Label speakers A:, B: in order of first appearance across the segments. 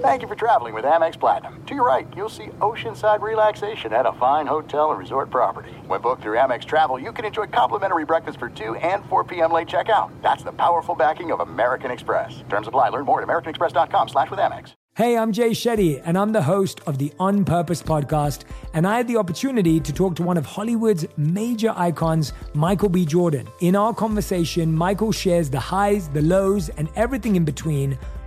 A: Thank you for traveling with Amex Platinum. To your right, you'll see oceanside relaxation at a fine hotel and resort property. When booked through Amex Travel, you can enjoy complimentary breakfast for 2 and 4 p.m. late checkout. That's the powerful backing of American Express. Terms apply. Learn more at americanexpress.com slash with Amex.
B: Hey, I'm Jay Shetty, and I'm the host of the On Purpose podcast. And I had the opportunity to talk to one of Hollywood's major icons, Michael B. Jordan. In our conversation, Michael shares the highs, the lows, and everything in between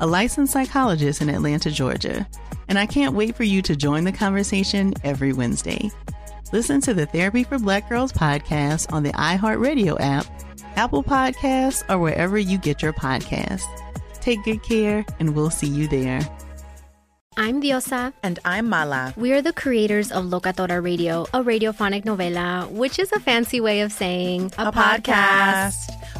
C: a licensed psychologist in Atlanta, Georgia, and I can't wait for you to join the conversation every Wednesday. Listen to the Therapy for Black Girls podcast on the iHeartRadio app, Apple Podcasts, or wherever you get your podcasts. Take good care, and we'll see you there.
D: I'm Diosa.
E: And I'm Mala.
D: We are the creators of Locatora Radio, a radiophonic novela, which is a fancy way of saying
E: a, a podcast. podcast.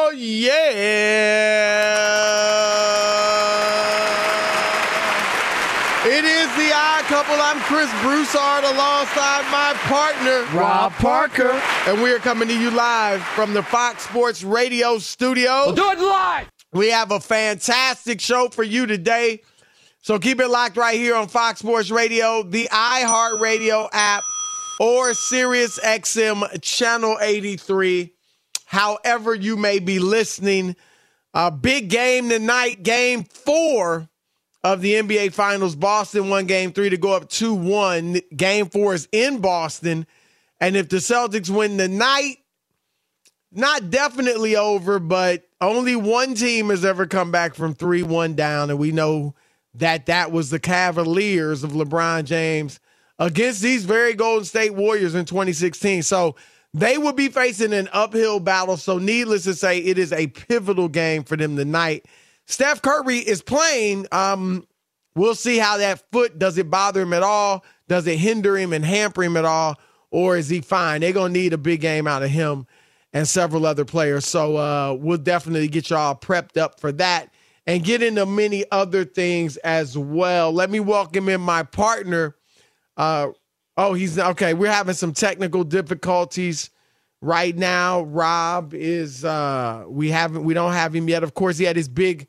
F: Oh, yeah. It is the odd couple. I'm Chris Broussard alongside my partner,
G: Rob Parker.
F: And we are coming to you live from the Fox Sports Radio studio.
G: We'll do it live.
F: We have a fantastic show for you today. So keep it locked right here on Fox Sports Radio, the iHeartRadio app, or Sirius XM Channel 83. However, you may be listening. A big game tonight, game four of the NBA Finals. Boston won game three to go up 2 1. Game four is in Boston. And if the Celtics win tonight, not definitely over, but only one team has ever come back from 3 1 down. And we know that that was the Cavaliers of LeBron James against these very Golden State Warriors in 2016. So they will be facing an uphill battle. So, needless to say, it is a pivotal game for them tonight. Steph Curry is playing. Um, we'll see how that foot does it bother him at all? Does it hinder him and hamper him at all? Or is he fine? They're going to need a big game out of him and several other players. So, uh, we'll definitely get y'all prepped up for that and get into many other things as well. Let me welcome in my partner. Uh, oh, he's okay. We're having some technical difficulties right now. Rob is uh, we haven't we don't have him yet. Of course, he had his big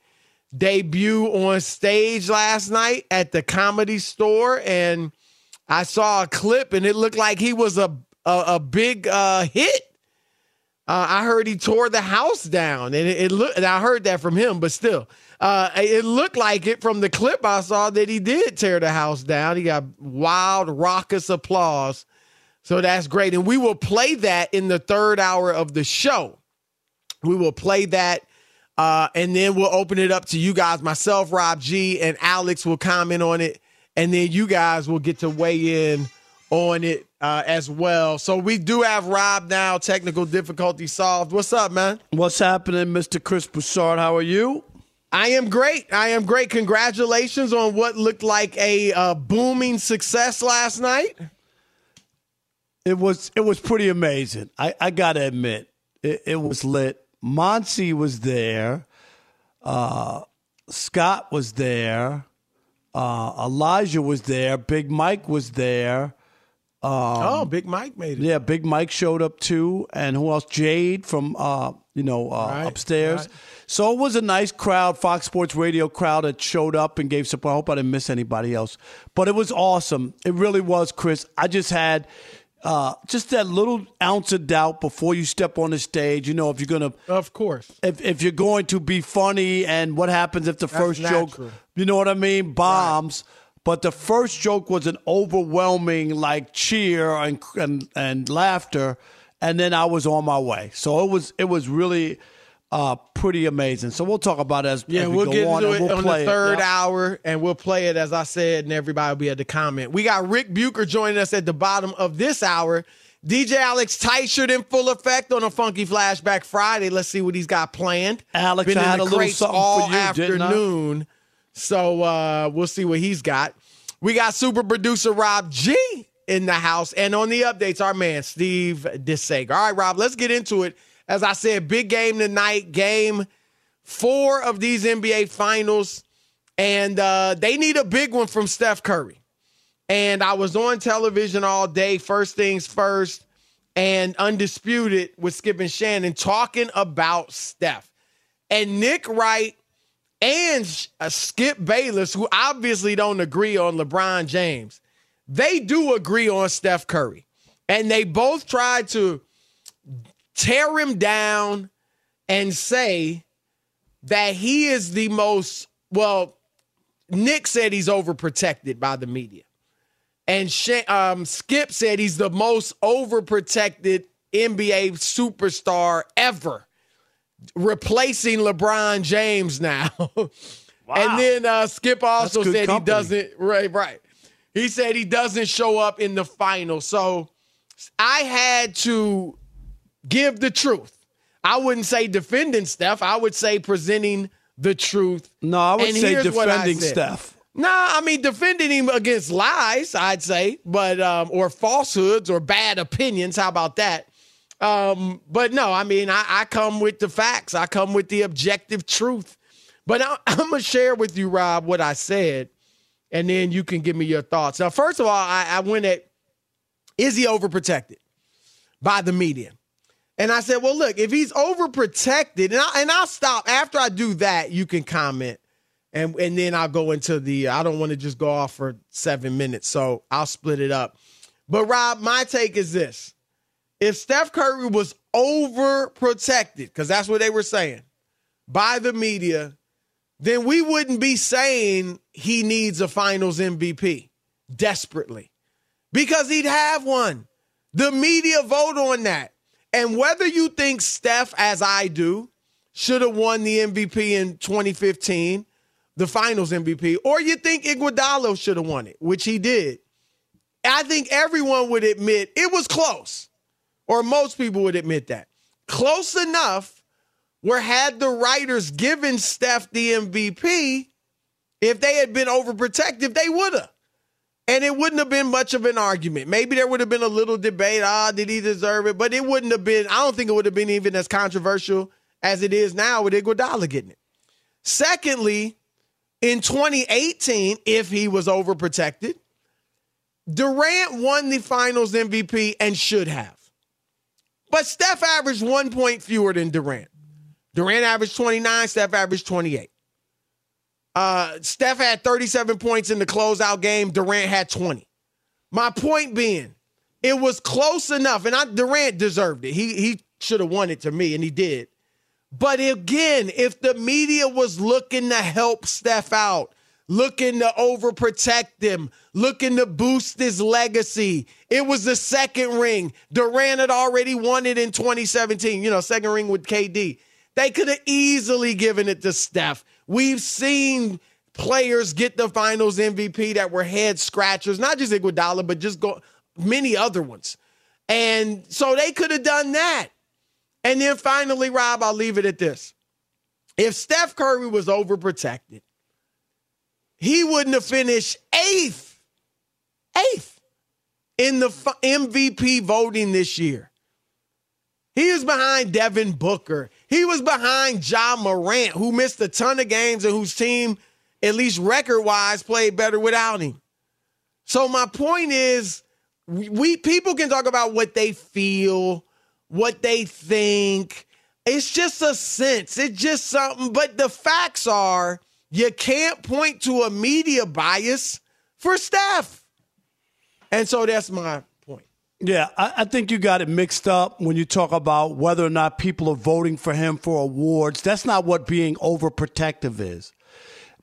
F: debut on stage last night at the comedy store, and I saw a clip, and it looked like he was a a, a big uh, hit. Uh, I heard he tore the house down, and it, it looked. I heard that from him, but still, uh, it looked like it from the clip I saw that he did tear the house down. He got wild, raucous applause, so that's great. And we will play that in the third hour of the show. We will play that, uh, and then we'll open it up to you guys. Myself, Rob G, and Alex will comment on it, and then you guys will get to weigh in on it uh, as well. So we do have Rob now. Technical difficulty solved. What's up, man?
G: What's happening, Mr. Chris Broussard? How are you?
F: I am great. I am great. Congratulations on what looked like a uh, booming success last night.
G: It was it was pretty amazing. I, I gotta admit, it, it was lit. Monty was there. Uh, Scott was there. Uh, Elijah was there. Big Mike was there.
F: Um, oh, Big Mike made it.
G: Yeah, Big Mike showed up too, and who else? Jade from uh, you know uh, right, upstairs. Right. So it was a nice crowd, Fox Sports Radio crowd that showed up and gave support. I hope I didn't miss anybody else, but it was awesome. It really was, Chris. I just had uh, just that little ounce of doubt before you step on the stage. You know, if you're gonna,
F: of course,
G: if if you're going to be funny, and what happens if the That's first natural. joke, you know what I mean, bombs. Right but the first joke was an overwhelming like cheer and and, and laughter, and then I was on my way. So it was it was really uh, pretty amazing. So we'll talk about it as
F: yeah.
G: As
F: we
G: will
F: get
G: on
F: into it
G: we'll
F: on the third it. hour, and we'll play it as I said, and everybody will be able to comment. We got Ric Bucher joining us at the bottom of this hour. DJ Alex Teichert in full effect on a Funky Flashback Friday. Let's see what he's got planned.
G: Alex,
F: Been
G: I had
F: a
G: little something
F: all
G: for you,
F: afternoon. So uh, we'll see what he's got. We got super producer Rob G in the house. And on the updates, our man Steve DeSager. All right, Rob, let's get into it. As I said, big game tonight, game four of these NBA finals. And uh, they need a big one from Steph Curry. And I was on television all day, first things first, and undisputed with Skip and Shannon talking about Steph. And Nick Wright and uh, Skip Bayless, who obviously don't agree on LeBron James, they do agree on Steph Curry. And they both tried to tear him down and say that he is the most, well, Nick said he's overprotected by the media. And um, Skip said he's the most overprotected NBA superstar ever replacing LeBron James now. wow. And then uh, Skip also said company. he doesn't right right. He said he doesn't show up in the final. So I had to give the truth. I wouldn't say defending Steph. I would say presenting the truth.
G: No, I would and say defending Steph.
F: Nah, I mean defending him against lies, I'd say, but um, or falsehoods or bad opinions. How about that? Um, but no, I mean, I, I, come with the facts. I come with the objective truth. But I, I'm gonna share with you, Rob, what I said, and then you can give me your thoughts. Now, first of all, I, I went at is he overprotected by the media? And I said, well, look, if he's overprotected, and, I, and I'll stop after I do that. You can comment, and and then I'll go into the. I don't want to just go off for seven minutes, so I'll split it up. But Rob, my take is this if Steph Curry was overprotected, because that's what they were saying, by the media, then we wouldn't be saying he needs a finals MVP desperately because he'd have one. The media vote on that. And whether you think Steph, as I do, should have won the MVP in 2015, the finals MVP, or you think Iguodala should have won it, which he did, I think everyone would admit it was close or most people would admit that. Close enough where had the writers given Steph the MVP, if they had been overprotective, they would have. And it wouldn't have been much of an argument. Maybe there would have been a little debate. Ah, did he deserve it? But it wouldn't have been, I don't think it would have been even as controversial as it is now with Iguodala getting it. Secondly, in 2018, if he was overprotected, Durant won the finals MVP and should have. But Steph averaged one point fewer than Durant. Durant averaged 29, Steph averaged 28. Uh, Steph had 37 points in the closeout game. Durant had 20. My point being, it was close enough, and I, Durant deserved it. He he should have won it to me, and he did. But again, if the media was looking to help Steph out, looking to overprotect him, looking to boost his legacy. It was the second ring. Durant had already won it in 2017, you know, second ring with KD. They could have easily given it to Steph. We've seen players get the finals MVP that were head scratchers, not just Iguodala, but just go many other ones. And so they could have done that. And then finally, Rob, I'll leave it at this. If Steph Curry was overprotected, he wouldn't have finished eighth, eighth in the MVP voting this year. He was behind Devin Booker. He was behind Ja Morant, who missed a ton of games and whose team, at least record wise, played better without him. So my point is, we people can talk about what they feel, what they think. It's just a sense. It's just something. But the facts are you can't point to a media bias for Steph. And so that's my point.
G: Yeah, I, I, think you got it mixed up when you talk about whether or not people are voting for him for awards. That's not what being overprotective is.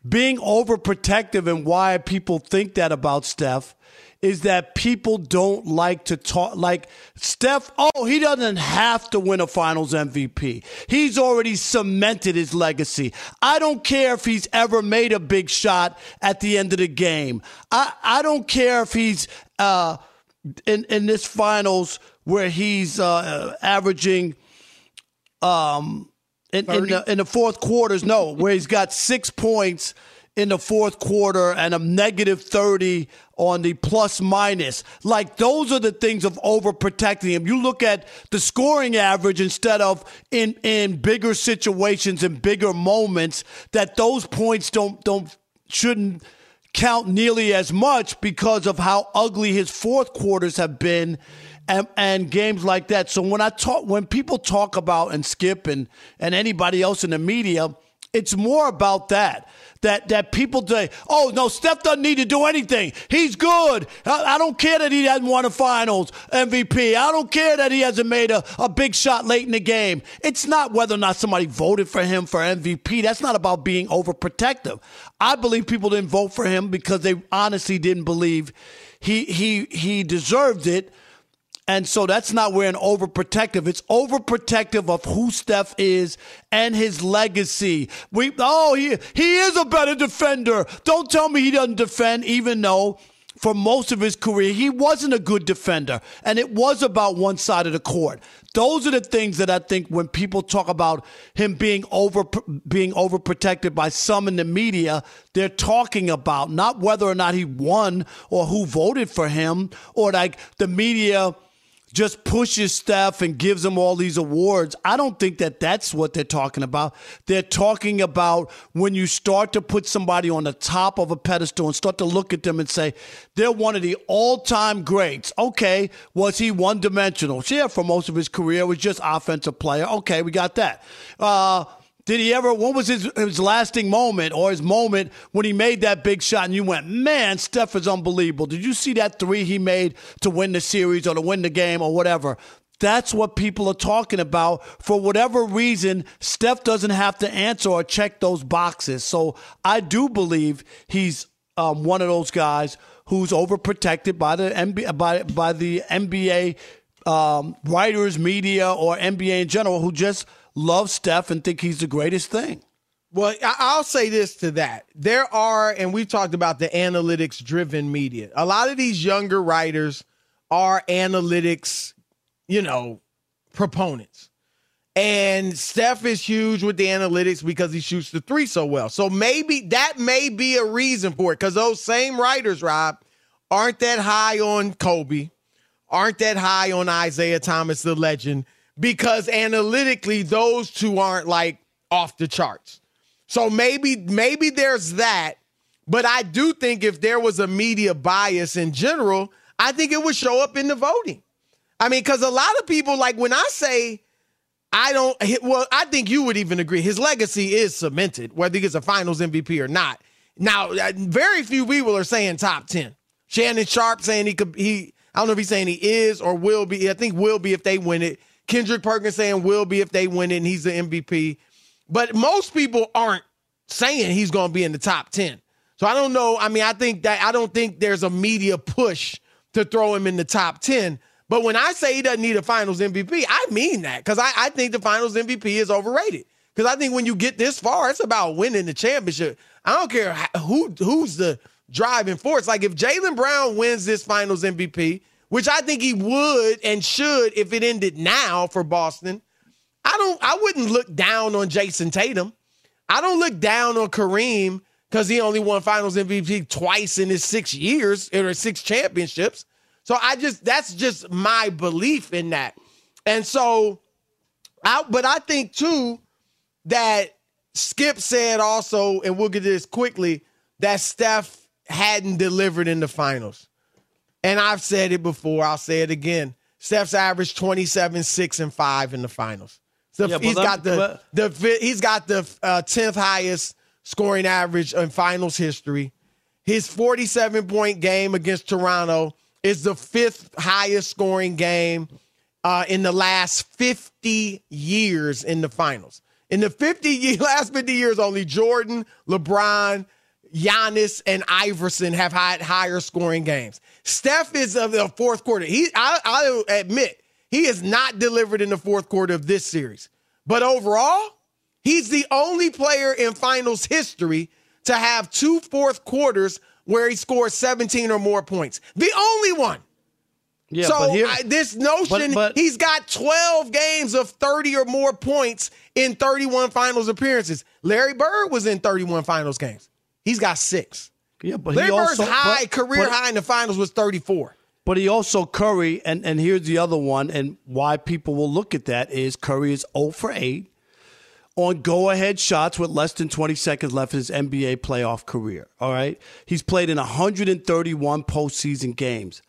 G: Being overprotective and why people think that about Steph is that people don't like to talk like Steph. Oh, he doesn't have to win a finals MVP. He's already cemented his legacy. I don't care if he's ever made a big shot at the end of the game. I, I don't care if he's, uh, in, in this finals where he's, uh, averaging, um, in, in, the, in the fourth quarters, no, where he's got six points in the fourth quarter and a negative 30 on the plus minus. Like those are the things of overprotecting him. You look at the scoring average instead of in in bigger situations and bigger moments that those points don't don't shouldn't count nearly as much because of how ugly his fourth quarters have been and, and, games like that. So when I talk, when people talk about and Skip and and anybody else in the media, it's more about that that that people say, "Oh no, Steph doesn't need to do anything. He's good. I, I, don't care that he hasn't won a Finals MVP. I don't care that he hasn't made a, a big shot late in the game. It's not whether or not somebody voted for him for MVP. That's not about being overprotective. I believe people didn't vote for him because they honestly didn't believe he he he deserved it." And so that's not where an overprotective. It's overprotective of who Steph is and his legacy. We oh he he is a better defender. Don't tell me he doesn't defend, even though for most of his career he wasn't a good defender, and it was about one side of the court. Those are the things that I think when people talk about him being over being overprotected by some in the media, they're talking about not whether or not he won or who voted for him or like the media just pushes stuff and gives them all these awards. I don't think that that's what they're talking about. They're talking about when you start to put somebody on the top of a pedestal and start to look at them and say, they're one of the all time greats. Okay, was he one dimensional? Yeah, for most of his career, was just offensive player. Okay, we got that. Uh, did he ever, what was his, his lasting moment or his moment when he made that big shot and you went, man, Steph is unbelievable? Did you see that three he made to win the series or to win the game or whatever? That's what people are talking about. For whatever reason, Steph doesn't have to answer or check those boxes. So I do believe he's um, one of those guys who's overprotected by the NBA, by, by the NBA um, writers, media, or NBA in general, who just love Steph and think he's the greatest thing.
F: Well, I'll say this to that. There are, and we've talked about the analytics driven media. A lot of these younger writers are analytics, you know, proponents. And Steph is huge with the analytics because he shoots the three so well. So maybe that may be a reason for it because those same writers, Rob, aren't that high on Kobe, aren't that high on Isiah Thomas, the legend because analytically those two aren't like off the charts. So maybe maybe there's that, but I do think if there was a media bias in general, I think it would show up in the voting. I mean, because a lot of people like when I say I don't. Well, I think you would even agree. His legacy is cemented, whether he gets a Finals MVP or not. Now, uh, very few people are saying top ten. Shannon Sharpe saying he could. He. I don't know if he's saying he is or will be. I think will be if they win it. Kendrick Perkins saying will be if they win it, and he's the MVP. But most people aren't saying he's going to be in the top ten. So I don't know. I mean, I think that I don't think there's a media push to throw him in the top ten. But when I say he doesn't need a finals MVP, I mean that because I, I think the finals MVP is overrated. Because I think when you get this far, it's about winning the championship. I don't care who who's the driving force. Like if Jaylen Brown wins this finals MVP, which I think he would and should if it ended now for Boston, I don't I wouldn't look down on Jayson Tatum. I don't look down on Kareem because he only won finals MVP twice in his six years or six championships. So I just that's just my belief in that. And so I but I think too that Skip said also, and we'll get this quickly, that Steph hadn't delivered in the finals. And I've said it before, I'll say it again. Steph's averaged 27, 6, and 5 in the finals. So yeah, he's, got the, the, he's got the uh, 10th highest scoring average in finals history. His 47 point game against Toronto is the fifth highest scoring game uh, in the last 50 years in the finals. In the 50 last 50 years, only Jordan, LeBron, Giannis, and Iverson have had higher scoring games. Steph is of the fourth quarter. He, I, I'll admit, he has not delivered in the fourth quarter of this series. But overall, he's the only player in finals history to have two fourth quarters where he scores 17 or more points. The only one. Yeah, so here, I, this notion, but, but, he's got 12 games of 30 or more points in 31 finals appearances. Larry Bird was in 31 finals games. He's got six.
G: Yeah, but
F: Larry
G: Bird's
F: also, high but, career high in the finals was 34.
G: But he also Curry, and and here's the other one, and why people will look at that is Curry is 0 for 8 on go ahead shots with less than 20 seconds left in his NBA playoff career. All right. He's played in 131 postseason games.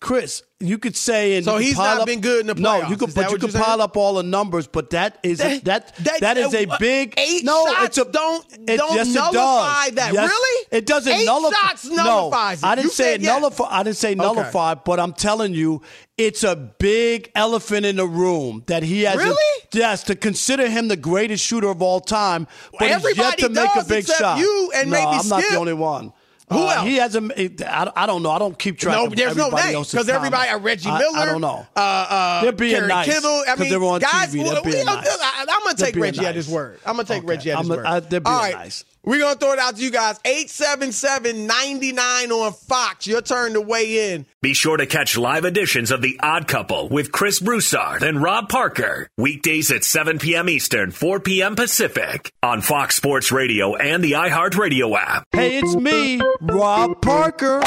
G: Chris, you could say and
F: so he's not
G: up,
F: been good in the
G: playoffs. No, you could, but you could pile up all the numbers, but that is that that, that, that is a big
F: eight
G: no.
F: Shots
G: it's a
F: don't it, don't yes, nullify
G: it
F: that.
G: Yes,
F: really?
G: It doesn't
F: eight
G: nullify.
F: shots nullifies
G: no,
F: it.
G: I didn't
F: you
G: say it
F: yes.
G: nullify. I didn't say nullify, okay. but I'm telling you, it's a big elephant in the room that he has.
F: Really?
G: A, yes, to consider him the greatest shooter of all time, but he's yet to make a big shot.
F: You and
G: no,
F: maybe
G: I'm
F: Skip.
G: not the only one.
F: Who
G: uh,
F: else?
G: He has a. I, I don't know. I don't keep track.
F: No,
G: of
F: there's no name because everybody. Reggie Miller.
G: I, I don't know.
F: Uh, uh,
G: they're being
F: Kerry
G: nice.
F: Kittle. I mean,
G: they're on
F: guys.
G: TV. They're being nice.
F: I, am gonna take Reggie
G: nice.
F: at his word. I'm gonna take
G: okay.
F: Reggie at his
G: a,
F: word.
G: I, they're being
F: All right.
G: nice.
F: We're going to throw it out to you guys. 877-99 on Fox. Your turn to weigh in.
H: Be sure to catch live editions of The Odd Couple with Chris Broussard and Rob Parker. Weekdays at 7 p.m. Eastern, 4 p.m. Pacific on Fox Sports Radio and the iHeartRadio app.
G: Hey, it's me, Rob Parker.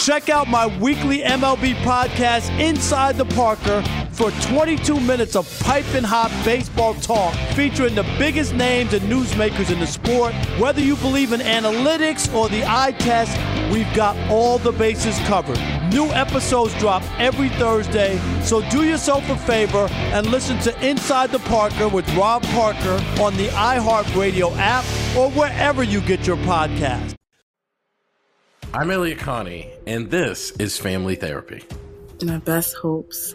G: Check out my weekly MLB podcast, Inside the Parker, for 22 minutes of piping hot baseball talk featuring the biggest names and newsmakers in the sport. Whether you believe in analytics or the eye test, we've got all the bases covered. New episodes drop every Thursday, so do yourself a favor and listen to Inside the Parker with Rob Parker on the iHeartRadio app or wherever you get your podcast.
I: I'm Elliot Connie, and this is Family Therapy.
J: My best hopes,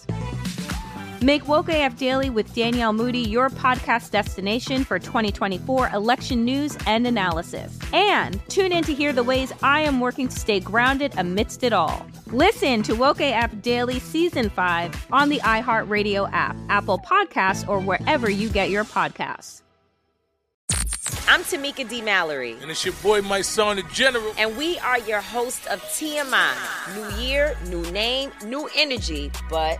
K: Make Woke AF Daily with Danielle Moody your podcast destination for 2024 election news and analysis. And tune in to hear the ways I am working to stay grounded amidst it all. Listen to Woke AF Daily Season 5 on the iHeartRadio app, Apple Podcasts, or wherever you get your podcasts.
L: I'm Tamika D. Mallory.
M: And it's your boy, my son, the General.
L: And we are your hosts of TMI. New year, new name, new energy, but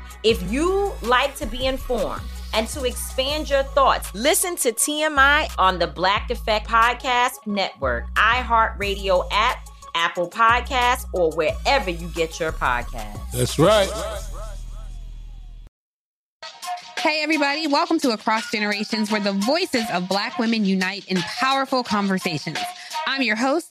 L: If you like to be informed and to expand your thoughts, listen to TMI on the Black Effect Podcast Network, iHeartRadio app, Apple Podcasts, or wherever you get your podcasts.
M: That's right.
N: Hey, everybody, welcome to Across Generations, where the voices of Black women unite in powerful conversations. I'm your host,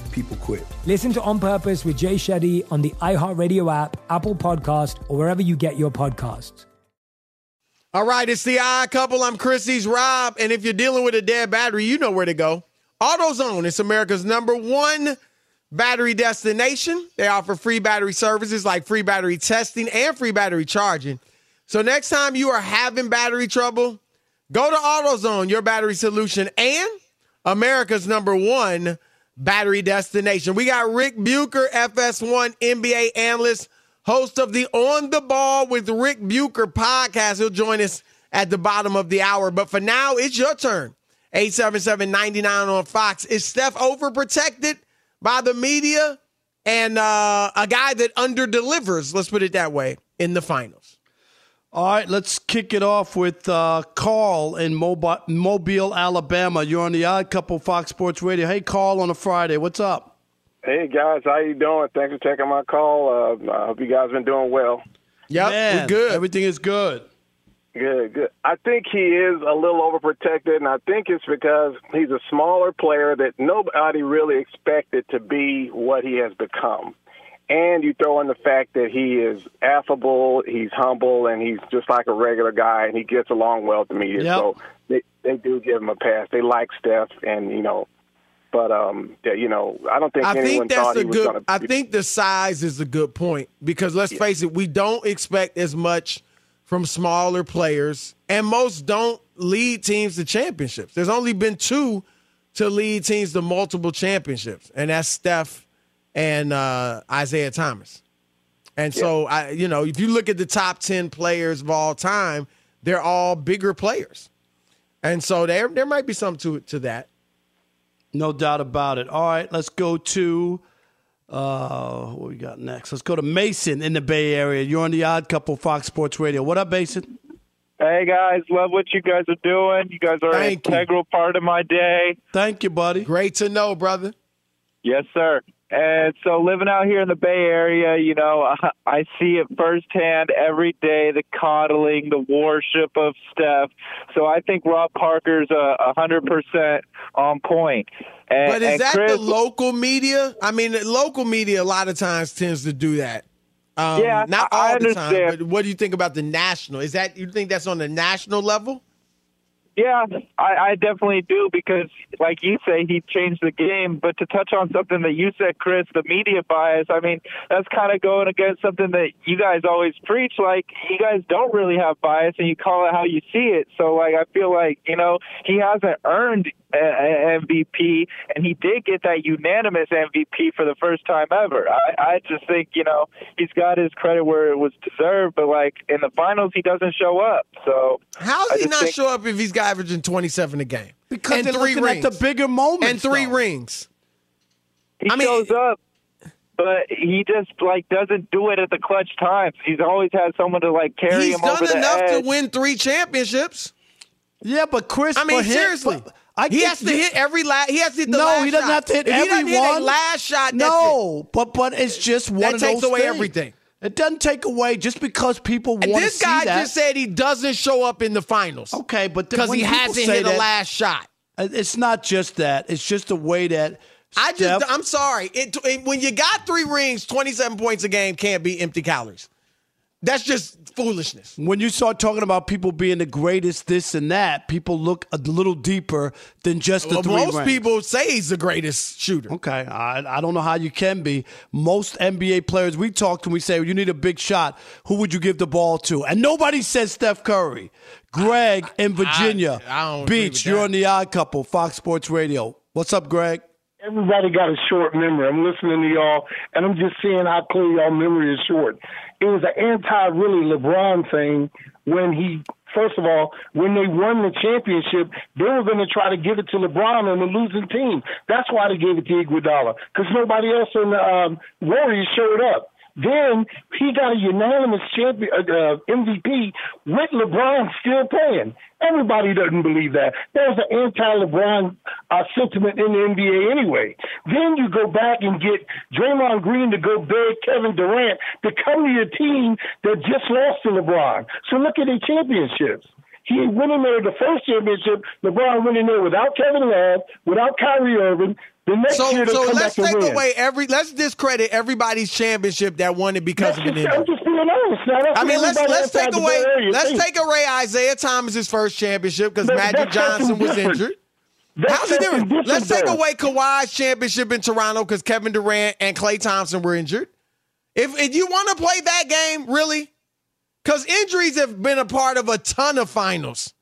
O: people quit.
B: Listen to On Purpose with Jay Shetty on the iHeartRadio app, Apple Podcast, or wherever you get your podcasts.
F: All right, it's the odd couple. I'm Chrissy's Rob, and if you're dealing with a dead battery, you know where to go. AutoZone is America's number one battery destination. They offer free battery services like free battery testing and free battery charging. So next time you are having battery trouble, go to AutoZone, your battery solution, and America's number one battery destination. We got Ric Bucher, FS1 NBA analyst, host of the On the Ball with Ric Bucher podcast. He'll join us at the bottom of the hour. But for now, it's your turn. 877-99 on Fox. Is Steph overprotected by the media and uh, a guy that under delivers, let's put it that way, in the finals?
G: All right, let's kick it off with uh, Carl in Mobile, Alabama. You're on the Odd Couple Fox Sports Radio. Hey, Carl, on a Friday, what's up?
P: Hey guys, how you doing? Thanks for taking my call. Uh, I hope you guys been doing well.
G: Yeah,
F: we're good.
G: Everything is good.
P: Good, good. I think he is a little overprotected, and I think it's because he's a smaller player that nobody really expected to be what he has become. And you throw in the fact that he is affable, he's humble, and he's just like a regular guy, and he gets along well with the media.
G: Yep.
P: So they they do give him a pass. They like Steph, and you know, but um, yeah, you know, I don't think
F: I
P: anyone
F: think that's
P: thought
F: a
P: he was
F: good.
P: to.
F: I think the size is a good point because let's face it, we don't expect as much from smaller players, and most don't lead teams to championships. There's only been two to lead teams to multiple championships, and that's Steph and uh, Isiah Thomas. And so, I, you know, if you look at the top ten players of all time, they're all bigger players, and so there there might be something to to that.
G: No doubt about it. All right, let's go to uh, what we got next. Let's go to Mason in the Bay Area. You're on the Odd Couple Fox Sports Radio. What up, Mason?
Q: Hey guys, love what you guys are doing. You guys are
F: Thank
Q: an
F: you.
Q: integral part of my day.
G: Thank you, buddy.
F: Great to know, brother.
Q: Yes, sir. And so living out here in the Bay Area, you know, I, I see it firsthand every day, the coddling, the worship of Steph. So I think Rob Parker's a a hundred percent on point. And,
F: But is that
Q: Chris,
F: the local media? I mean, local media a lot of times tends to do that. Um,
Q: Yeah,
F: not all the time. But what do you think about the national? Is that you think that's on the national level?
Q: Yeah, I, I definitely do because, like you say, he changed the game. But to touch on something that you said, Chris, the media bias, I mean, that's kind of going against something that you guys always preach. Like, you guys don't really have bias and you call it how you see it. So, like, I feel like, you know, he hasn't earned an MVP and he did get that unanimous MVP for the first time ever. I, I just think, you know, he's got his credit where it was deserved. But, like, in the finals, he doesn't show up. So,
F: How does he not
Q: think-
F: show up if he's averaging twenty seven a game?
G: Because
F: and
G: they're
F: three
G: looking
F: rings
G: at the bigger moments.
F: and three
G: though.
F: rings.
Q: He shows up, but he just like doesn't do it at the clutch times. He's always had someone to like carry
F: He's
Q: him over the He's done
F: enough
Q: edge.
F: to win three championships.
G: Yeah, but Chris,
F: I mean,
G: for him-
F: seriously.
G: but I
F: he has to
G: you-
F: hit every last. He has to hit the
G: no,
F: last
G: he doesn't
F: shot.
G: have to hit
F: if he doesn't hit
G: everyone.
F: a last shot, that's
G: no, but but it's just one
F: That
G: of
F: takes
G: those
F: away
G: things.
F: everything.
G: It doesn't take away just because people want to see that.
F: this guy just said he doesn't show up in the finals.
G: Okay, but
F: because he hasn't hit a last shot.
G: Uh, It's not just that. It's just the way that.
F: I just, I'm sorry. It, it- when you got three rings, 27 points a game can't be empty calories. That's just foolishness.
G: When you start talking about people being the greatest, this and that, people look a little deeper than just the
F: Well,
G: three
F: most
G: rings.
F: people say he's the greatest shooter.
G: Okay, I, I don't know how you can be. Most NBA players we talk to, we say you need a big shot. Who would you give the ball to? And nobody says Steph Curry. Greg in Virginia,
F: I don't
G: Beach. You're on the Odd Couple, Fox Sports Radio. What's up, Greg?
R: Everybody got a short memory. I'm listening to y'all, and I'm just seeing how clear y'all memory is short. It was an anti-really LeBron thing when he, first of all, when they won the championship, they were going to try to give it to LeBron on the losing team. That's why they gave it to Iguodala because nobody else in the um, Warriors showed up. Then he got a unanimous champion uh, uh, MVP with LeBron still playing. Everybody doesn't believe that. There's an anti-LeBron uh, sentiment in the NBA anyway. Then you go back and get Draymond Green to go beg Kevin Durant to come to your team that just lost to LeBron. So look at their championships. He went in there the first championship. LeBron went in there without Kevin Love, without Kyrie Irving. The next
F: So,
R: year
F: so let's take away every. Let's discredit everybody's championship that won it because of an injury.
R: I'm just being honest. Now,
F: I mean, let's let's take away let's
R: thinks.
F: take away Isiah Thomas's first championship because Magic Johnson was
R: different.
F: injured.
R: That's
F: How's it
R: something
F: different? Let's
R: different,
F: take away Kawhi's championship in Toronto because Kevin Durant and Klay Thompson were injured. If if you want to play that game, really, because injuries have been a part of a ton of finals.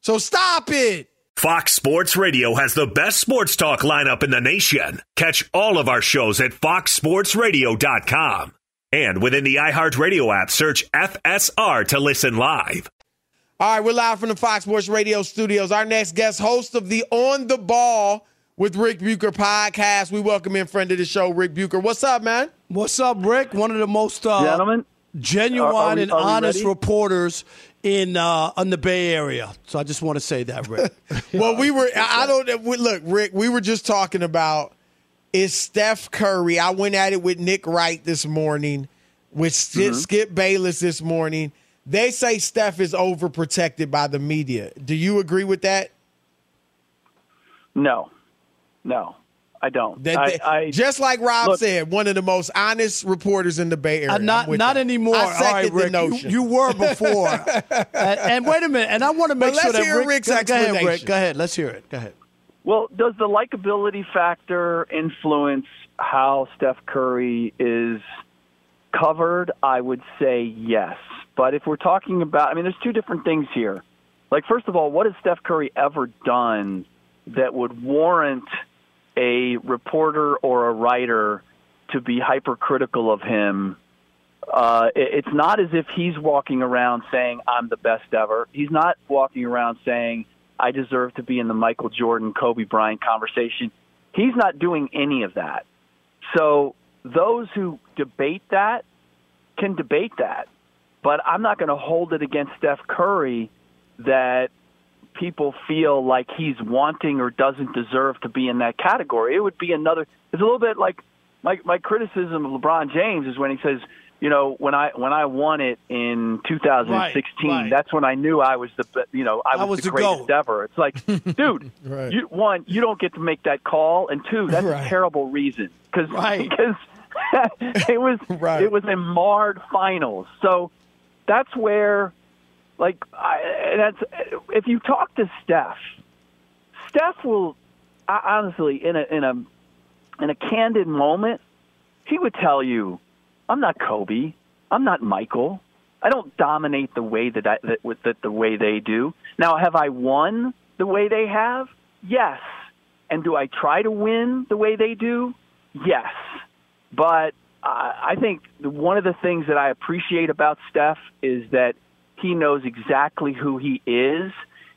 F: So stop it.
H: Fox Sports Radio has the best sports talk lineup in the nation. Catch all of our shows at foxsportsradio.com. And within the iHeartRadio app, search FSR to listen live.
F: All right, we're live from the Fox Sports Radio studios. Our next guest, host of the On the Ball with Ric Bucher podcast. We welcome in friend of the show, Ric Bucher. What's up, man?
G: What's up, Ric? One of the most uh,
R: Gentlemen,
G: genuine
R: are- are we-
G: and honest
R: ready?
G: reporters in uh, in the Bay Area. So I just want to say that, Ric.
F: Well, we were. I don't. we- Look, Ric. We were just talking about is Steph Curry. I went at it with Nick Wright this morning, with Skip,
R: Mhm.
F: Skip Bayless this morning. They say Steph is overprotected by the media. Do you agree with that?
S: No, no, I don't.
F: That
S: I,
F: they-
S: I-
F: just like Rob
S: look,
F: said, one of the most honest reporters in the Bay Area.
G: Uh, not
F: I'm
G: not
F: that.
G: anymore.
F: I second the
G: Rick. You,
F: notion.
G: you were before. and, and wait a minute. And I want to
F: But
G: make sure
F: let's
G: that
F: hear
G: Ric,
F: Ric's
G: go, go ahead,
F: Ric.
G: Go ahead. Let's hear it. Go ahead.
S: Well, does the likability factor influence how Steph Curry is covered? I would say yes. But if we're talking about, I mean, there's two different things here. Like, first of all, what has Steph Curry ever done that would warrant a reporter or a writer to be hypercritical of him? Uh, it- it's not as if he's walking around saying, I'm the best ever. He's not walking around saying, I deserve to be in the Michael Jordan, Kobe Bryant conversation. He's not doing any of that. So those who debate that can debate that. But I'm not going to hold it against Steph Curry that people feel like he's wanting or doesn't deserve to be in that category. It would be another. It's a little bit like my my criticism of LeBron James is when he says, you know, when I when I won it in 2016,
G: Right, right.
S: that's when I knew I was the be- you know I was,
G: was
S: the
G: the
S: greatest
G: GOAT.
S: ever. It's like, dude,
F: Right.
S: you one you don't get to make that call, and two that's
F: Right.
S: a terrible reason because
G: Right.
S: because it was
F: Right.
S: it was a marred finals. So that's where, like, I, that's if you talk to Steph, Steph will I- honestly in a in a in a candid moment, he would tell you, "I'm not Kobe. I'm not Michael. I don't dominate the way that I, that that the way they do. Now, have I won the way they have? Yes. And do I try to win the way they do? Yes. But I think one of the things that I appreciate about Steph is that he knows exactly who he is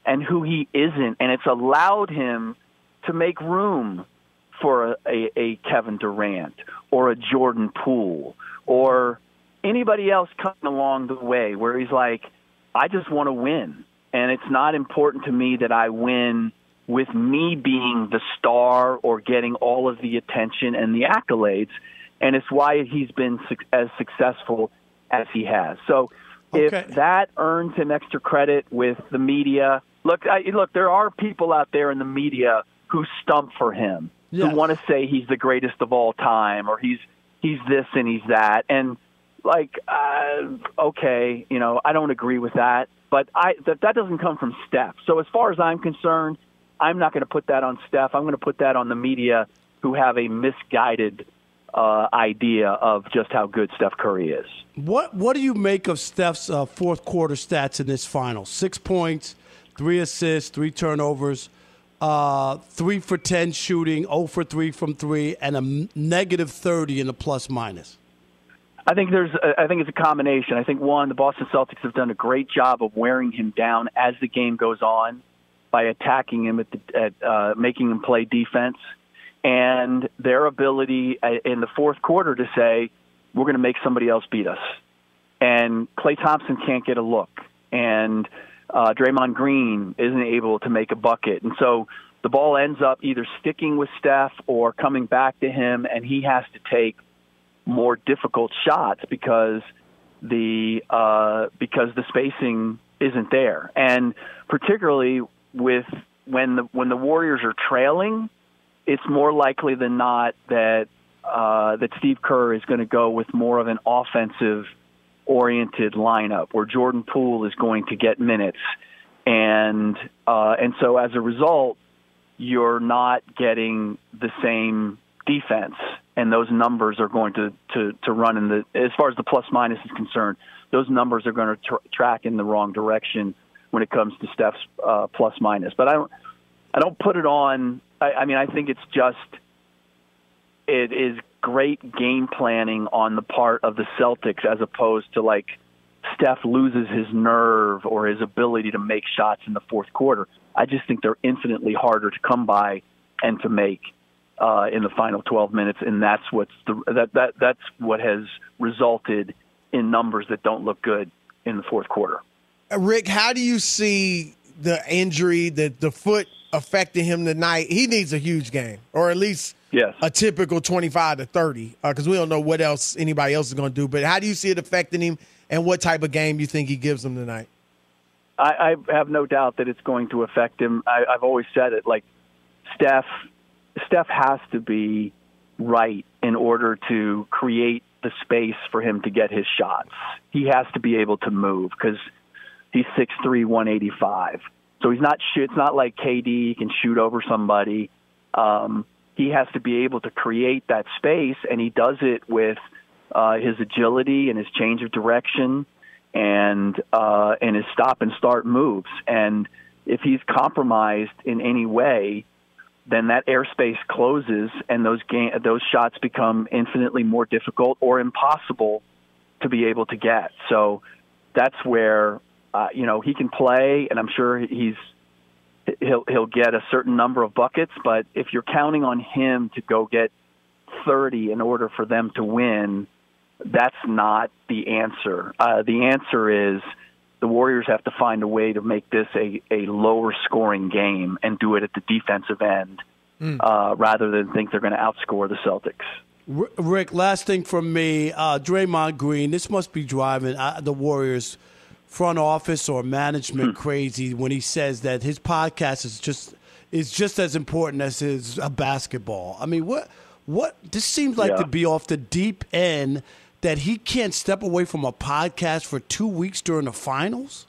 S: and who he isn't, and it's allowed him to make room for a, a, a Kevin Durant or a Jordan Poole or anybody else coming along the way where he's like, I just want to win. And it's not important to me that I win with me being the star or getting all of the attention and the accolades. And it's why he's been as successful as he has. So
G: Okay.
S: if that earns him extra credit with the media, look, I, look, there are people out there in the media who stump for him,
G: Yes.
S: who want to say he's the greatest of all time or he's he's this and he's that, and like, uh, okay, you know, I don't agree with that, but I that that doesn't come from Steph. So as far as I'm concerned, I'm not going to put that on Steph. I'm going to put that on the media who have a misguided uh, idea of just how good Steph Curry is.
G: What What do you make of Steph's uh, fourth quarter stats in this final? Six points, three assists, three turnovers, uh, three for ten shooting, zero for three from three, and a thirty in the plus minus.
S: I think there's. I think it's a combination. I think one, the Boston Celtics have done a great job of wearing him down as the game goes on by attacking him at, the, at uh, making him play defense, and their ability uh, in the fourth quarter to say, "We're going to make somebody else beat us," and Klay Thompson can't get a look, and uh, Draymond Green isn't able to make a bucket, and so the ball ends up either sticking with Steph or coming back to him, and he has to take more difficult shots because the uh, because the spacing isn't there, and particularly with when the when the Warriors are trailing, it's more likely than not that uh, that Steve Kerr is going to go with more of an offensive oriented lineup where Jordan Poole is going to get minutes, and uh, and so as a result, you're not getting the same defense, and those numbers are going to, to, to run in the as far as the plus minus is concerned. Those numbers are going to tr- track in the wrong direction when it comes to Steph's uh, plus minus. But I don't I don't put it on. I, I mean, I think it's just it is great game planning on the part of the Celtics as opposed to like Steph loses his nerve or his ability to make shots in the fourth quarter. I just think they're infinitely harder to come by and to make uh, in the final 12 minutes, and that's what's the that that that's what has resulted in numbers that don't look good in the fourth quarter.
F: Ric, how do you see the injury, the the foot affected him tonight? He needs a huge game, or at least
S: yes.
F: a typical 25 to 30, because uh, we don't know what else anybody else is going to do. But how do you see it affecting him, and what type of game you think he gives them tonight?
S: I, I have no doubt that it's going to affect him. I, I've always said it. Like Steph, Steph has to be right in order to create the space for him to get his shots. He has to be able to move because he's 6'3", 185. So he's not. It's not like KD can shoot over somebody. Um, he has to be able to create that space, and he does it with uh, his agility and his change of direction and uh, and his stop and start moves. And if he's compromised in any way, then that airspace closes, and those game those shots become infinitely more difficult or impossible to be able to get. So that's where uh, you know he can play, and I'm sure he's he'll he'll get a certain number of buckets. But if you're counting on him to go get 30 in order for them to win, that's not the answer. Uh, the answer is the Warriors have to find a way to make this a, a lower scoring game and do it at the defensive end mm. uh, rather than think they're going to outscore the Celtics.
G: Ric, last thing from me, uh, Draymond Green. This must be driving uh, the Warriors front office or management hmm. crazy when he says that his podcast is just is just as important as his uh, basketball. I mean, what what this seems like yeah. to be off the deep end that he can't step away from a podcast for two weeks during the finals?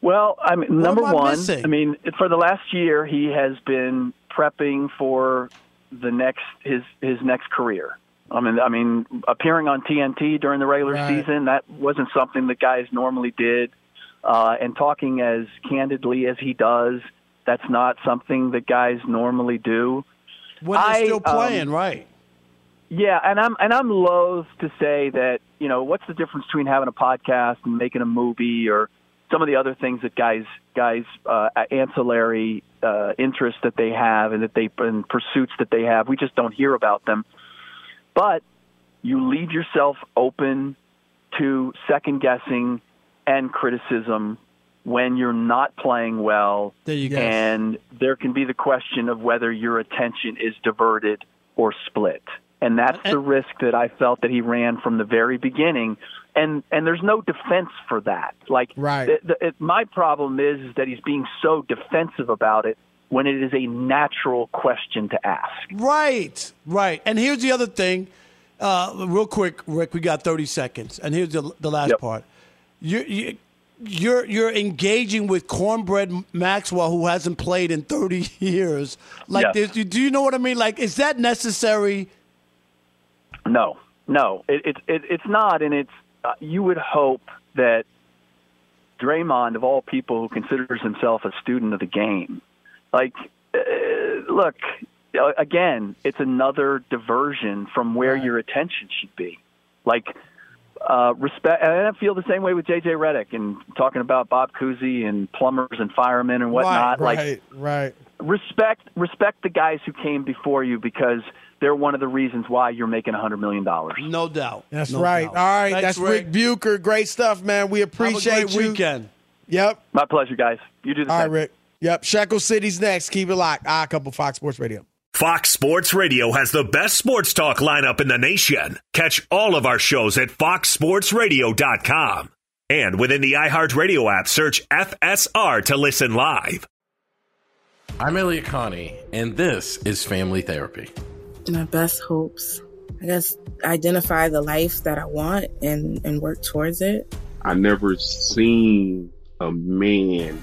S: Well, I mean, number I one, missing? I mean, for the last year, he has been prepping for the next his his next career. I mean, I mean, appearing on TNT during the regular right. season that wasn't something that guys normally did, uh, and talking as candidly as he does, that's not something that guys normally do.
G: When they're I, still playing, um, right?
S: Yeah, and I'm and I'm loath to say that you know what's the difference between having a podcast and making a movie or some of the other things that guys guys uh, ancillary uh, interests that they have and that they and pursuits that they have. We just don't hear about them. But you leave yourself open to second guessing and criticism when you're not playing well.
G: There you.
S: And there can be the question of whether your attention is diverted or split. And that's the risk that I felt that he ran from the very beginning. And and there's no defense for that. Like
F: right.
S: The, the, it, my problem is, is that he's being so defensive about it when it is a natural question to ask.
G: Right, right. And here's the other thing, uh, real quick, Ric. We got 30 seconds, and here's the, the last yep. part. You, you, you're you're engaging with Cornbread Maxwell, who hasn't played in 30 years. Like
S: yes.
G: do you know what I mean? Like, is that necessary?
S: No, no, it, it, it it's not, and it's uh, you would hope that Draymond, of all people, who considers himself a student of the game, like, uh, look, uh, again, it's another diversion from where right. your attention should be. Like, uh, respect, and I feel the same way with JJ Redick and talking about Bob Cousy and plumbers and firemen and whatnot.
F: Right,
S: like,
F: right.
S: Respect, respect the guys who came before you because they're one of the reasons why you're making a hundred million dollars.
G: No doubt.
F: That's
G: no
F: right.
G: Doubt.
F: All right,
G: Thanks,
F: that's Ric. Ric Bucher. Great stuff, man. We appreciate
G: Have a great
F: you.
G: Weekend.
F: Yep.
S: My pleasure, guys. You do the
F: All
S: same.
F: right, Ric. Yep. Shekel City's next. Keep it locked. Ah, couple Fox Sports Radio.
H: Fox Sports Radio has the best sports talk lineup in the nation. Catch all of our shows at foxsportsradio.com. And within the iHeartRadio app, search FSR to listen live.
T: I'm Elliot Connie, and this is Family Therapy.
J: My best hopes. I guess identify the life that I want and, and work towards it.
U: I never seen a man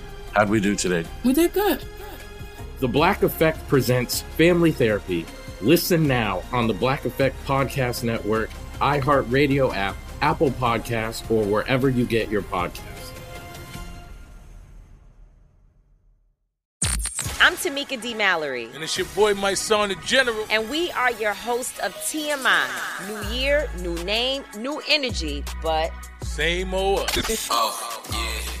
I: How'd we do today?
J: We did good.
T: The Black Effect presents Family Therapy. Listen now on the Black Effect Podcast Network, iHeartRadio app, Apple Podcasts, or wherever you get your podcasts.
L: I'm Tamika D. Mallory.
M: And it's your boy, my son, the General.
L: And we are your host of TMI. New year, new name, new energy, but.
M: Same old. oh,
L: yeah.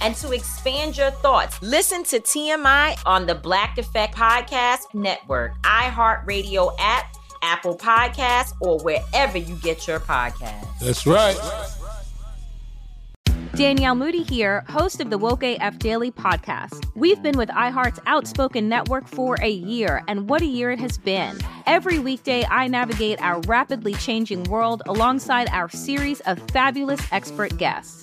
L: and to expand your thoughts, listen to TMI on the Black Effect Podcast Network, iHeartRadio app, Apple Podcasts, or wherever you get your podcasts.
M: That's right.
K: Danielle Moody here, host of the Woke AF Daily podcast. We've been with iHeart's Outspoken Network for a year, and what a year it has been. Every weekday, I navigate our rapidly changing world alongside our series of fabulous expert guests.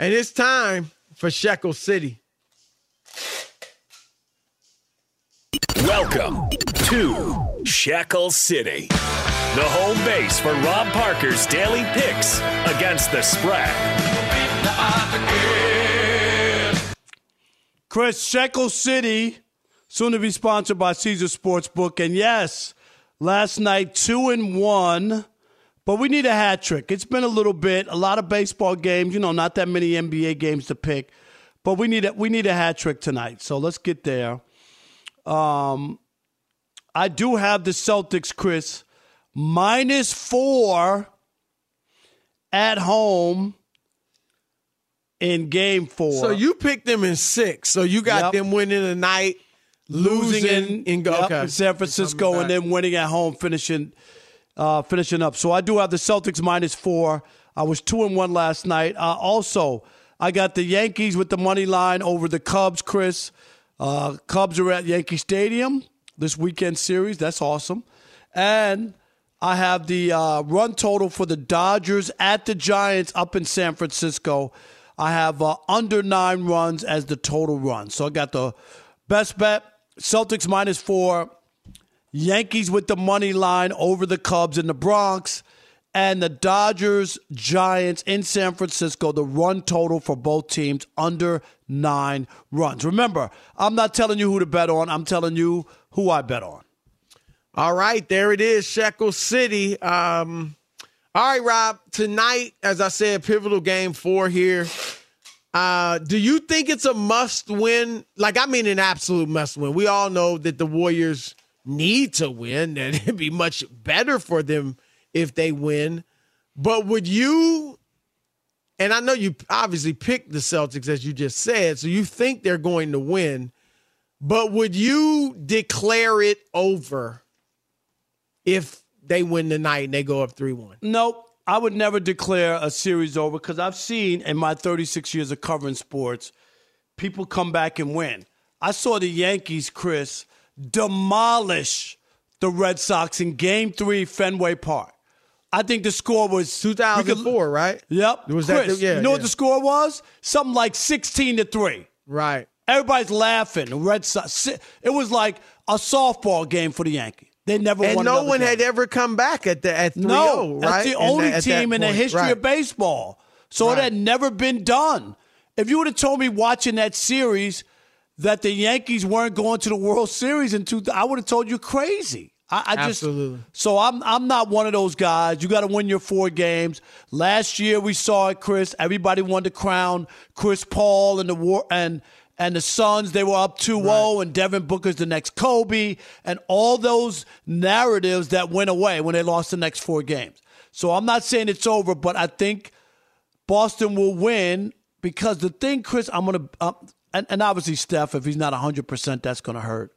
F: And it's time for Shekel City.
H: Welcome to Shekel City, the home base for Rob Parker's daily picks against the spread.
G: Chris, Shekel City, soon to be sponsored by Caesar Sportsbook. And yes, last night, two and one but we need a hat trick. It's been a little bit, a lot of baseball games, you know, not that many NBA games to pick. But we need a, we need a hat trick tonight. So let's get there. Um, I do have the Celtics, Chris, minus four at home in game four.
F: So you picked them in six. So you got yep. them winning tonight, losing, losing in, in,
G: yep, okay. in San Francisco, and then winning at home, finishing – uh, finishing up. So I do have the Celtics minus four. I was two and one last night. Uh, also, I got the Yankees with the money line over the Cubs, Chris. Uh, Cubs are at Yankee Stadium this weekend series. That's awesome. And I have the uh, run total for the Dodgers at the Giants up in San Francisco. I have uh, under nine runs as the total run. So I got the best bet Celtics minus four, Yankees with the money line over the Cubs in the Bronx, and the Dodgers Giants in San Francisco. The run total for both teams under nine runs. Remember, I'm not telling you who to bet on, I'm telling you who I bet on.
F: All right, there it is, Shekel City. Um, all right, Rob. Tonight, as I said, pivotal game four here. Uh, do you think it's a must win? Like, I mean, an absolute must win. We all know that the Warriors need to win, and it'd be much better for them if they win. But would you, and I know you obviously picked the Celtics, as you just said, so you think they're going to win, but would you declare it over if they win tonight and they go up 3 1?
G: Nope. I would never declare a series over because I've seen in my 36 years of covering sports, people come back and win. I saw the Yankees, Chris, demolish the Red Sox in game three, Fenway Park. I think the score was
F: 2004, right?
G: Yep.
F: Was
G: Chris,
F: that yeah,
G: you know what the score was? Something like 16 to 3.
F: Right.
G: Everybody's laughing. The Red Sox. It was like a softball game for the Yankees. They never
F: And no one
G: game.
F: had ever come back at the at 3
G: No,
F: right?
G: that's the only team in the history
F: Right.
G: of baseball. So
F: Right.
G: it had never been done. If you would have told me watching that series that the Yankees weren't going to the World Series in two, I would have told you crazy. I, I just
F: Absolutely.
G: so I'm I'm not one of those guys. You got to win your four games. Last year we saw it, Chris. Everybody wanted to crown Chris Paul and the war and and the Suns. They were up 2-0 and Devin Booker's the next Kobe and all those narratives that went away when they lost the next four games. So I'm not saying it's over, but I think Boston will win because the thing, Chris, I'm gonna uh, and, and obviously Steph, if he's not 100, percent that's gonna hurt.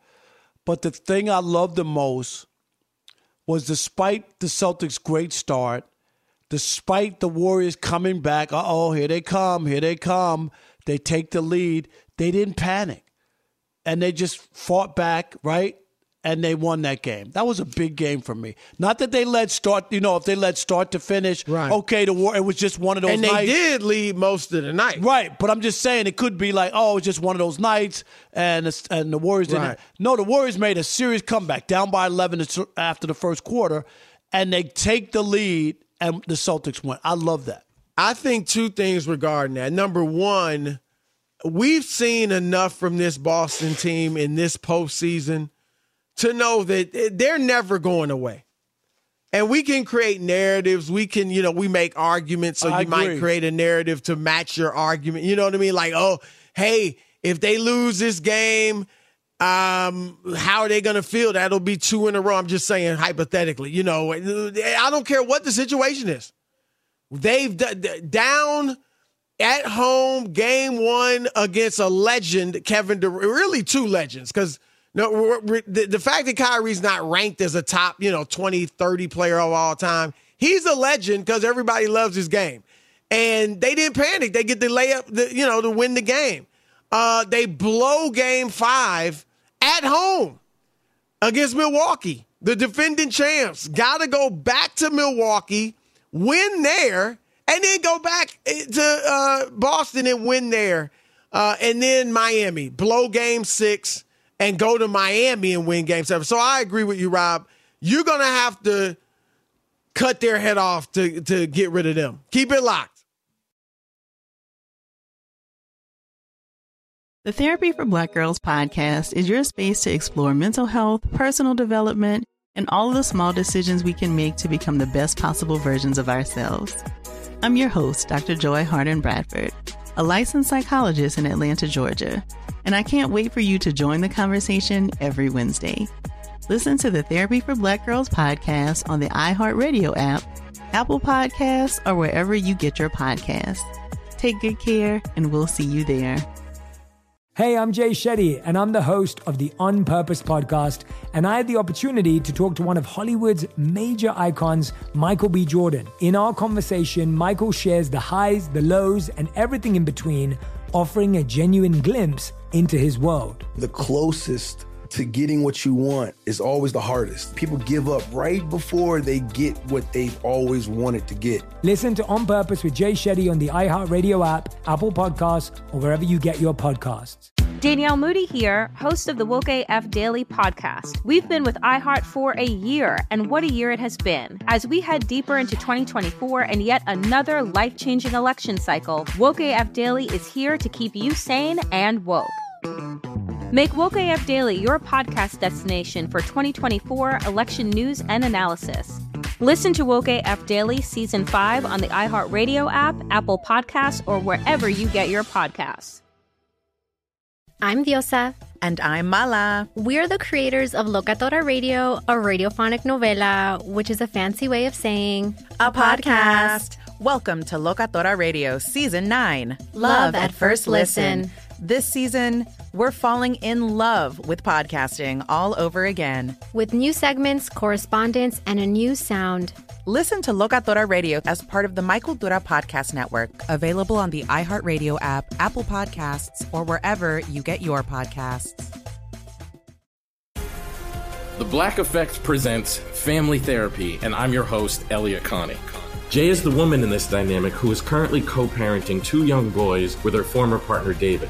G: But the thing I love the most was despite the Celtics' great start, despite the Warriors coming back, uh oh, here they come, here they come, they take the lead, they didn't panic. And they just fought back, right? And they won that game. That was a big game for me. Not that they led start, you know, if they led start to finish,
F: Right.
G: okay, the war it was just one of those
F: And they
G: nights.
F: did lead most of the night.
G: Right, but I'm just saying it could be like, oh, it's just one of those nights, and and the Warriors didn't.
F: Right.
G: No, the Warriors made a serious comeback, down by 11 after the first quarter, and they take the lead, and the Celtics win. I love that.
F: I think two things regarding that. Number one, we've seen enough from this Boston team in this postseason to know that they're never going away. And we can create narratives. We can, you know, we make arguments. So
G: I
F: you might create a narrative to match your argument. You know what I mean? Like, oh, hey, if they lose this game, um, how are they going to feel? That'll be two in a row. I'm just saying hypothetically. You know, I don't care what the situation is. They've d- down at home game one against a legend, Kevin Durant. Really, two legends because no, we're- we're- the, the fact that Kyrie's not ranked as a top, you know, 20, 30 player of all time, he's a legend because everybody loves his game. And they didn't panic. They get the layup, the, you know, to win the game. Uh, they blow game five at home against Milwaukee, the defending champs. Got to go back to Milwaukee, win there, and then go back to uh, Boston and win there. Uh, and then Miami, blow game six and go to Miami and win game seven. So I agree with you, Rob. You're going to have to cut their head off to, to get rid of them. Keep it locked.
V: The Therapy for Black Girls podcast is your space to explore mental health, personal development, and all of the small decisions we can make to become the best possible versions of ourselves. I'm your host, Dr. Joy Harden Bradford, a licensed psychologist in Atlanta, Georgia, and I can't wait for you to join the conversation every Wednesday. Listen to the Therapy for Black Girls podcast on the iHeartRadio app, Apple Podcasts, or wherever you get your podcasts. Take good care, and we'll see you there.
B: Hey, I'm Jay Shetty, and I'm the host of the On Purpose podcast. And I had the opportunity to talk to one of Hollywood's major icons, Michael B. Jordan. In our conversation, Michael shares the highs, the lows, and everything in between, offering a genuine glimpse into his world.
O: The closest to getting what you want is always the hardest. People give up right before they get what they've always wanted to get.
B: Listen to On Purpose with Jay Shetty on the iHeartRadio app, Apple Podcasts, or wherever you get your podcasts.
K: Danielle Moody here, host of the Woke AF Daily podcast. We've been with iHeart for a year, and what a year it has been. As we head deeper into 2024 and yet another life changing election cycle, Woke AF Daily is here to keep you sane and woke. Make Woke AF Daily your podcast destination for 2024 election news and analysis. Listen to Woke AF Daily Season 5 on the iHeartRadio app, Apple Podcasts, or wherever you get your podcasts.
D: I'm Diosa.
E: And I'm Mala.
D: We're the creators of Locatora Radio, a radiophonic novela, which is a fancy way of saying
E: a podcast. Welcome to Locatora Radio Season 9
D: Love, Love at, at, First listen. listen.
E: This season, we're falling in love with podcasting all over again.
D: With new segments, correspondence, and a new sound.
E: Listen to Locatora Radio as part of the Mic Cultura Podcast Network, available on the iHeartRadio app, Apple Podcasts, or wherever you get your podcasts.
T: The Black Effect presents Family Therapy, and I'm your host, Elliot Connie. Jay is the woman in this dynamic who is currently co parenting two young boys with her former partner, David.